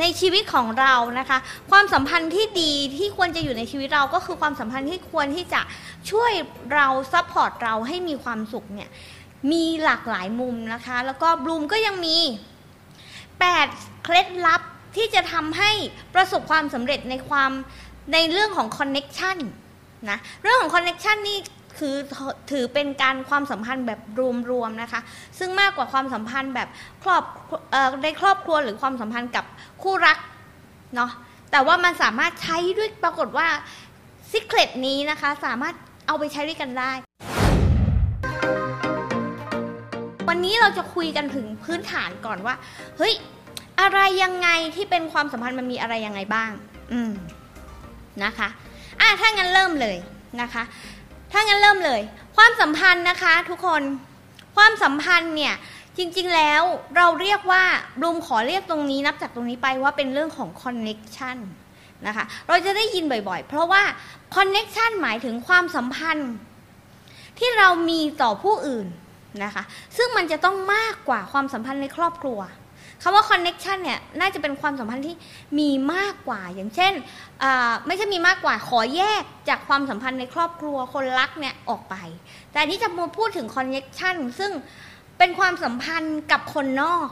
ในชีวิตของเรานะคะ ความสัมพันธ์ที่ดีที่ควรจะอยู่ในชีวิตเราก็คือความสัมพันธ์ที่ควรที่จะช่วยเรา support เราให้มีความสุขเนี่ยมีหลากหลายมุมนะคะ แล้วก็บลูมก็ยังมี 8 เคล็ดลับที่จะทำให้ประสบความสำเร็จในความในเรื่องของ connection นะเรื่องของ connection นี่ คือถือเป็นการความสัมพันธ์แบบรวมๆนะคะ ซึ่งมากกว่าความสัมพันธ์แบบครอบในครอบครัวหรือความสัมพันธ์กับคู่รักเนาะแต่ว่ามันสามารถใช้ด้วยปรากฏว่า secret นี้นะคะ สามารถเอาไปใช้ด้วยกันได้ วันนี้เราจะคุยกันถึงพื้นฐานก่อนว่า เฮ้ย อะไรยังไงที่เป็นความสัมพันธ์มันมีอะไรยังไงบ้าง อืมนะคะ อะถ้างั้นเริ่มเลยนะคะ ถ้างั้นเริ่มเลย ความสัมพันธ์นะคะ ทุกคนความสัมพันธ์เนี่ยจริงๆแล้วเราเรียกว่าบลูมขอเรียกตรงนี้นับจากตรงนี้ไปว่าเป็นเรื่องของคอนเน็กชันนะคะเราจะได้ยินบ่อยๆ เพราะว่าคอนเน็กชันหมายถึงความสัมพันธ์ ที่เรามีต่อผู้อื่นนะคะซึ่งมันจะต้องมากกว่าความสัมพันธ์ในครอบครัว คำว่า connection เนี่ยน่าจะเป็นความสัมพันธ์ที่มีมากกว่า อย่างเช่นไม่ใช่มีมากกว่าขอแยกจากความสัมพันธ์ในครอบครัวคนรักเนี่ยออกไป แต่นี้จะมาพูดถึง connection ซึ่งเป็นความสัมพันธ์กับคนนอก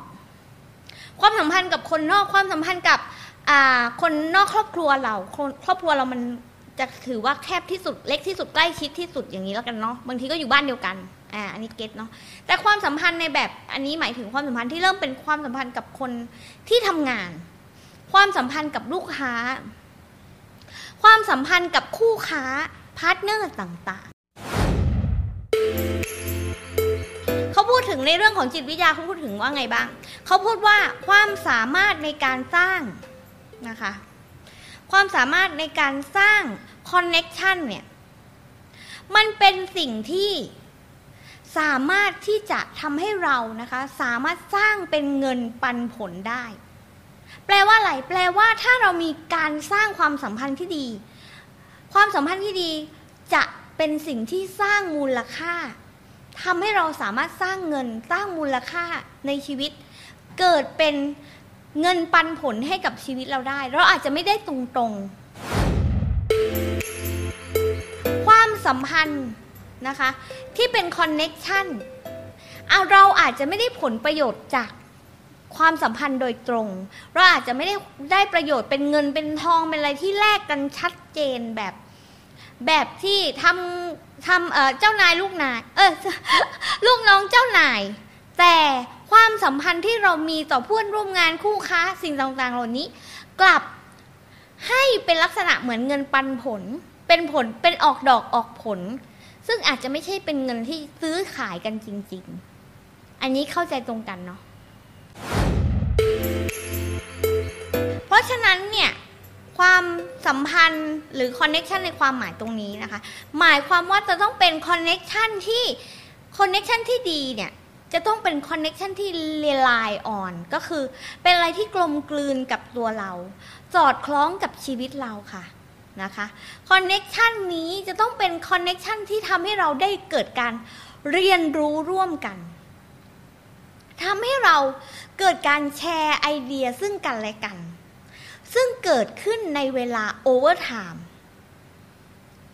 ความสัมพันธ์กับคนนอก ความสัมพันธ์กับคนนอกครอบครัวเราครอบครัวเรามันจะถือว่าแคบที่สุดเล็กที่สุดใกล้ชิดที่สุดอย่างนี้แล้วกันเนาะบางทีก็อยู่บ้านเดียวกัน อ่าอันนี้ get เนาะแต่ความสัมพันธ์ในแบบอันนี้หมายถึงความสัมพันธ์ที่เริ่มเป็นความสัมพันธ์กับคนที่ทำงาน ความสัมพันธ์กับลูกค้า ความสัมพันธ์กับคู่ค้า partner ต่างๆ เขาพูดถึงในเรื่องของจิตวิทยาเขาพูดถึงว่าไงบ้าง เขาพูดว่าความสามารถในการสร้างนะคะความสามารถในการสร้างคอนเน็กชันเนี่ย มันเป็นสิ่งที่ สามารถที่จะทำให้เรานะคะสามารถสร้างเป็นเงินปันผลได้ แปลว่าอะไรแปลว่าถ้าเรามีการสร้างความสัมพันธ์ที่ดี ความสัมพันธ์ที่ดีจะเป็นสิ่งที่สร้างมูลค่าทำให้เราสามารถสร้างเงินสร้างมูลค่าในชีวิต เกิดเป็นเงินปันผลให้กับชีวิตเราได้ เราอาจจะไม่ได้ตรงๆ ความสัมพันธ์ นะคะ ที่เป็นคอนเน็กชันเอาเราอาจจะไม่ได้ผลประโยชน์จากความสัมพันธ์โดยตรง เราอาจจะไม่ได้ได้ประโยชน์เป็นเงินเป็นทองเป็นอะไรที่แลกกันชัดเจนแบบแบบที่ทำทำเเจ้านายลูกนายเออลูกน้องเจ้านาย แต่ความสัมพันธ์ที่เรามีต่อเพื่อนร่วมงานคู่ค้าสิ่งต่างๆเหล่านี้ กลับให้เป็นลักษณะเหมือนเงินปันผล เป็นผลเป็นออกดอกออกผล ซึ่งอาจจะไม่ใช่เป็นเงินที่ซื้อขายกันจริง ๆ อันนี้เข้าใจตรงกันเนาะเพราะฉะนั้นเนี่ยความสัมพันธ์หรือ connection ในความหมายตรงนี้นะคะ หมายความว่าจะต้องเป็น connection ที่ connection ที่ดีเนี่ยจะต้องเป็น connection ที่rely on ก็คือเป็นอะไรที่กลมกลืนกับตัวเรา สอดคล้องกับชีวิตเราค่ะ นะคะ connection นี้จะต้องเป็น connection ที่ทำให้เราได้เกิดการเรียนรู้ร่วมกันทำให้เราเกิดการแชร์ไอเดียซึ่งกันและกัน ซึ่งเกิดขึ้นในเวลา overtime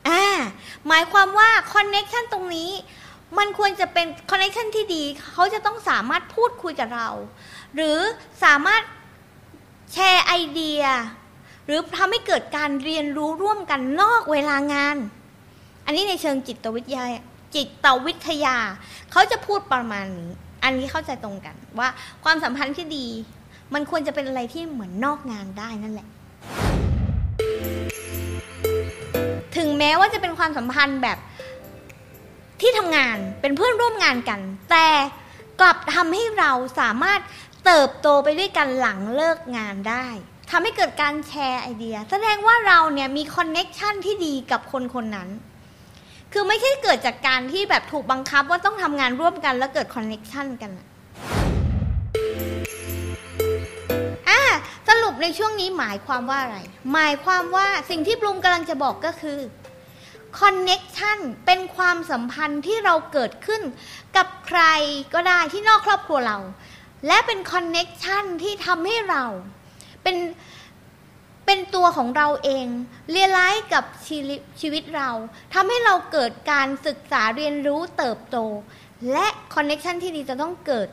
อ่าหมายความว่า connection ตรงนี้มันควรจะเป็น connection ที่ดี เขาจะต้องสามารถพูดคุยกับเรา หรือสามารถแชร์ไอเดีย หรือทำให้เกิดการเรียนรู้ร่วมกันนอกเวลางาน อันนี้ในเชิงจิตวิทยา จิตวิทยา เขาจะพูดประมาณนี้ อันนี้เข้าใจตรงกันว่าความสัมพันธ์ที่ดี มันควรจะเป็นอะไรที่เหมือนนอกงานได้นั่นแหละ ถึงแม้ว่าจะเป็นความสัมพันธ์แบบที่ทำงานเป็นเพื่อนร่วมงานกัน แต่กลับทำให้เราสามารถเติบโตไปด้วยกันหลังเลิกงานได้ ทำให้เกิดการแชร์ไอเดีย แสดงว่าเราเนี่ยมี connection ที่ดีกับคนคนนั้น คือไม่ใช่เกิดจากการที่แบบถูกบังคับว่าต้องทำงานร่วมกันแล้วเกิด connection กันอะสรุปในช่วงนี้หมายความว่าอะไร หมายความว่าสิ่งที่บลูมกำลังจะบอกก็คือ connection เป็นความสัมพันธ์ที่เราเกิดขึ้น กับใครก็ได้ที่นอกครอบครัวเรา และเป็น connection ที่ทำให้เรา เป็นเป็นตัวของเราเอง เรียนรู้กับชีวิตชีวิตเราทำให้เราเกิดการศึกษาเรียนรู้เติบโต และ connection ที่ดีจะต้องเกิด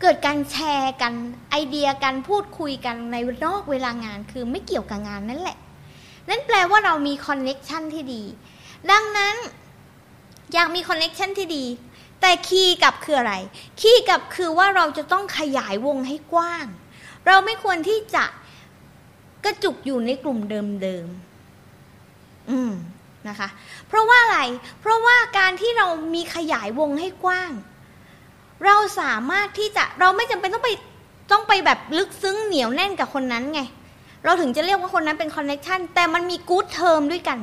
เกิดการแชร์กันไอเดียกันพูดคุยกันในนอกเวลางานคือไม่เกี่ยวกับงานนั่นแหละ นั่นแปลว่าเรามี connection ที่ดี ดังนั้นอยากมี connection ที่ดีแต่ key กลับคืออะไร key กลับคือว่าเราจะต้องขยายวงให้กว้าง เราไม่ควรที่จะ กระจุกอยู่ในกลุ่มเดิมๆอืมนะคะ เพราะว่าอะไร เพราะว่าการที่เรามีขยายวงให้กว้าง เราสามารถที่จะเราไม่จำเป็นต้องไปต้องไปแบบลึกซึ้งเหนียวแน่นกับคนนั้นไง เราถึงจะเรียกว่าคนนั้นเป็นคอนเนคชันแต่มันมีกู๊ดเทอมด้วยกัน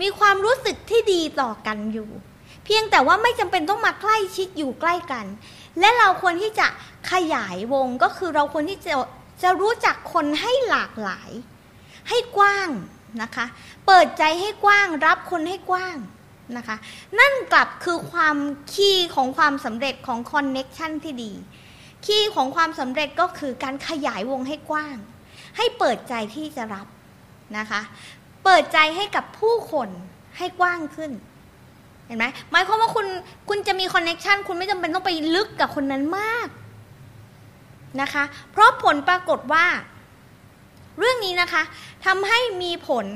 มีความรู้สึกที่ดีต่อกันอยู่ เพียงแต่ว่าไม่จำเป็นต้องมาใกล้ชิดอยู่ใกล้กัน และเราควรที่จะขยายวงก็คือเราควรที่จะ จะรู้จักคนให้หลากหลาย ให้กว้างนะคะ เปิดใจให้กว้างรับคนให้กว้างนะคะ นั่นกลับคือความ key ของความสำเร็จของ connection ที่ดี key ของความสำเร็จก็คือการขยายวงให้กว้าง ให้เปิดใจที่จะรับนะคะ เปิดใจให้กับผู้คนให้กว้างขึ้นเห็นไหมหมายความว่าคุณคุณจะมี connection คุณไม่จำเป็นต้องไปลึกกับคนนั้นมาก นะคะ เพราะผลปรากฏว่า เรื่องนี้นะคะทำให้มีผล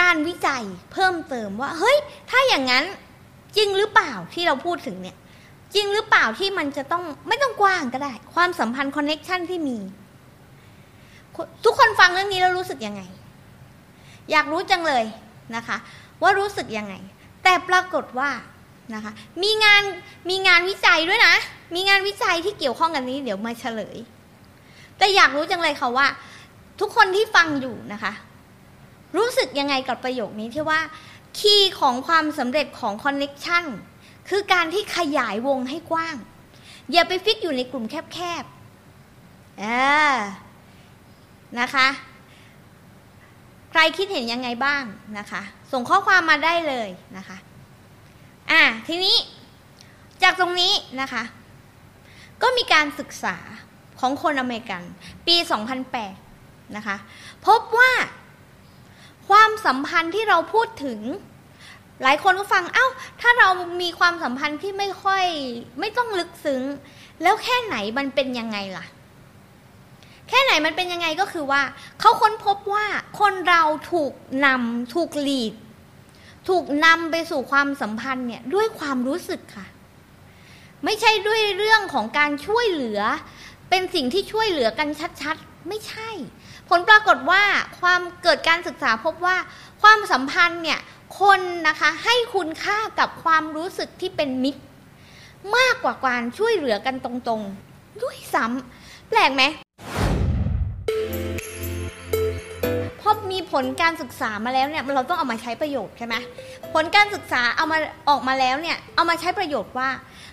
การวิจัยเพิ่มเติมว่า เฮ้ย ถ้าอย่างนั้นจริงหรือเปล่าที่เราพูดถึงเนี่ย จริงหรือเปล่าที่มันจะต้องไม่ต้องกว้างก็ได้ ความสัมพันธ์คอนเน็ชันที่มี ทุกคนฟังเรื่องนี้แล้วรู้สึกยังไง อยากรู้จังเลยนะคะ ว่ารู้สึกยังไง แต่ปรากฏว่า นะคะ มีงานมีงานวิจัยด้วยนะ มีงานวิจัยที่เกี่ยวข้องกันนี้ เดี๋ยวมาเฉลย แต่อยากรู้จังเลยค่ะว่า ทุกคนที่ฟังอยู่นะคะ รู้สึกยังไงกับประโยคนี้ที่ว่า key ของความสำเร็จของ connection คือการที่ขยายวงให้กว้าง อย่าไป fix อยู่ในกลุ่มแคบๆอ่านะคะ ใครคิดเห็นยังไงบ้างนะคะ ส่งข้อความมาได้เลยนะคะ อะทีนี้จากตรงนี้นะคะ ก็มีการศึกษาของคนอเมริกัน ปี 2008 นะคะ พบว่าความสัมพันธ์ที่เราพูดถึง หลายคนก็ฟังเอา้า ถ้าเรามีความสัมพันธ์ที่ไม่ค่อยไม่ต้องลึกซึ้ง แล้วแค่ไหนมันเป็นยังไงล่ะ แค่ไหนมันเป็นยังไงก็คือว่า เขาค้นพบว่าคนเราถูกนำถูกหลีด ถูกนำไปสู่ความสัมพันธ์เนี่ยด้วยความรู้สึกค่ะ ไม่ใช่ด้วยเรื่องของการช่วยเหลือ เป็นสิ่งที่ช่วยเหลือกันชัดๆ ไม่ใช่ ผลปรากฏว่าความเกิดการศึกษาพบว่า ความสัมพันธ์เนี่ยคนนะคะให้คุณค่ากับความรู้สึกที่เป็นมิตร มากกว่าการช่วยเหลือกันตรงๆ ด้วยซ้ำแปลกไหม มีผลการศึกษามาแล้วเนี่ยเราต้องเอามาใช้ประโยชน์ใช่ไหมผลการศึกษาเอามาออกมาแล้วเนี่ยเอามาใช้ประโยชน์ว่า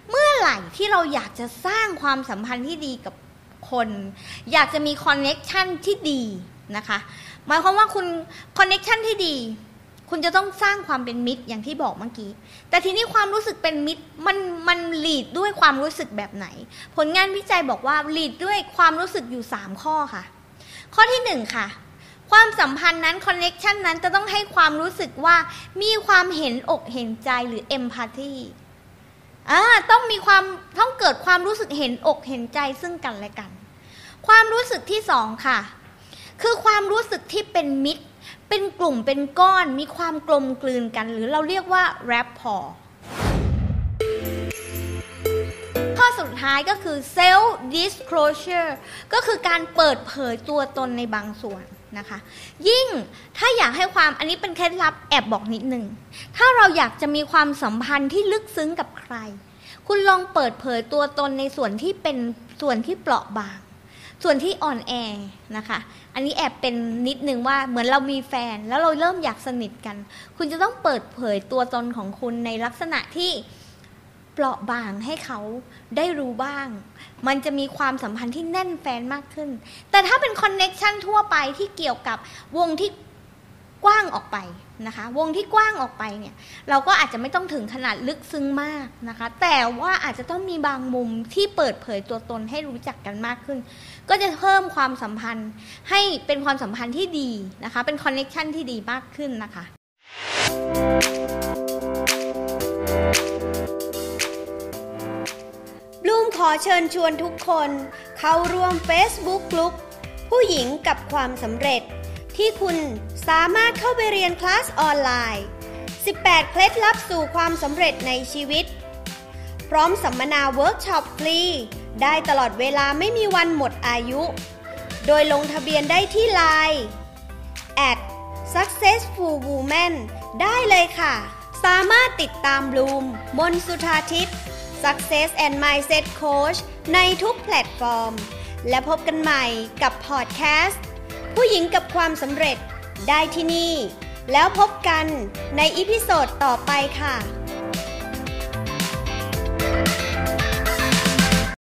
เมื่อไหร่ที่เราอยากจะสร้างความสัมพันธ์ที่ดีกับคน อยากจะมีคอนเน็กชันที่ดีนะคะหมายความว่าคุณคอนเน็กชันที่ดี คุณจะต้องสร้างความเป็นมิตรอย่างที่บอกเมื่อกี้ แต่ทีนี้ความรู้สึกเป็นมิตรมันมันหลีดด้วยความรู้สึกแบบไหน ผลงานวิจัยบอกว่าหลีดด้วยความรู้สึกอยู่ 3 ข้อค่ะ ข้อที่ 1 ค่ะ ความสัมพันธ์นั้นคอนเน็ชันนั้นจะต้องให้ความรู้สึกว่ามีความเห็นอกเห็นใจหรือเอมพัตตีอ่าต้องมีความต้องเกิดความรู้สึกเห็นอกเห็นใจซึ่งกันและกัน ความรู้สึกที่สองค่ะ คือความรู้สึกที่เป็นมิตร เป็นกลุ่มเป็นก้อน มีความกลมกลืนกัน หรือเราเรียกว่าแรปพอข้อสุดท้ายก็คือ self disclosure ก็คือการเปิดเผยตัวตนในบางส่วน นะคะ ยิ่งถ้าอยากให้ความอันนี้เป็นเคล็ดลับแอบบอกนิดนึง ถ้าเราอยากจะมีความสัมพันธ์ที่ลึกซึ้งกับใคร คุณลองเปิดเผยตัวตนในส่วนที่เป็นส่วนที่เปราะบาง ส่วนที่อ่อนแอนะคะ อันนี้แอบเป็นนิดนึงว่าเหมือนเรามีแฟน แล้วเราเริ่มอยากสนิทกัน คุณจะต้องเปิดเผยตัวตนของคุณในลักษณะที่ เปราะบางให้เขาได้รู้บ้าง มันจะมีความสัมพันธ์ที่แน่นแฟ้นมากขึ้น แต่ถ้าเป็น connection ทั่วไปที่เกี่ยวกับวงที่กว้างออกไปนะคะ วงที่กว้างออกไปเนี่ย เราก็อาจจะไม่ต้องถึงขนาดลึกซึ้งมากนะคะ แต่ว่าอาจจะต้องมีบางมุมที่เปิดเผยตัวตนให้รู้จักกันมากขึ้น ก็จะเพิ่มความสัมพันธ์ให้เป็นความสัมพันธ์ที่ดีนะคะ เป็น connection ที่ดีมากขึ้นนะคะ ขอเชิญชวนทุกคนเข้าร่วม Facebook กลุ่มผู้หญิงกับความสำเร็จ ที่คุณสามารถเข้าไปเรียนคลาสออนไลน์ 18 เคล็ดลับสู่ความสำเร็จในชีวิต พร้อมสัมมนาเวิร์กช็อปฟรี ได้ตลอดเวลาไม่มีวันหมดอายุ โดยลงทะเบียนได้ที่ไลน์ at successful woman ได้เลยค่ะ สามารถติดตามบลูม มนสุธาทิพย์ Success and Mindset Coach ในทุกแพลตฟอร์ม และพบกันใหม่กับพอดแคสต์ ผู้หญิงกับความสำเร็จได้ที่นี่ แล้วพบกันใน episode ต่อไปค่ะ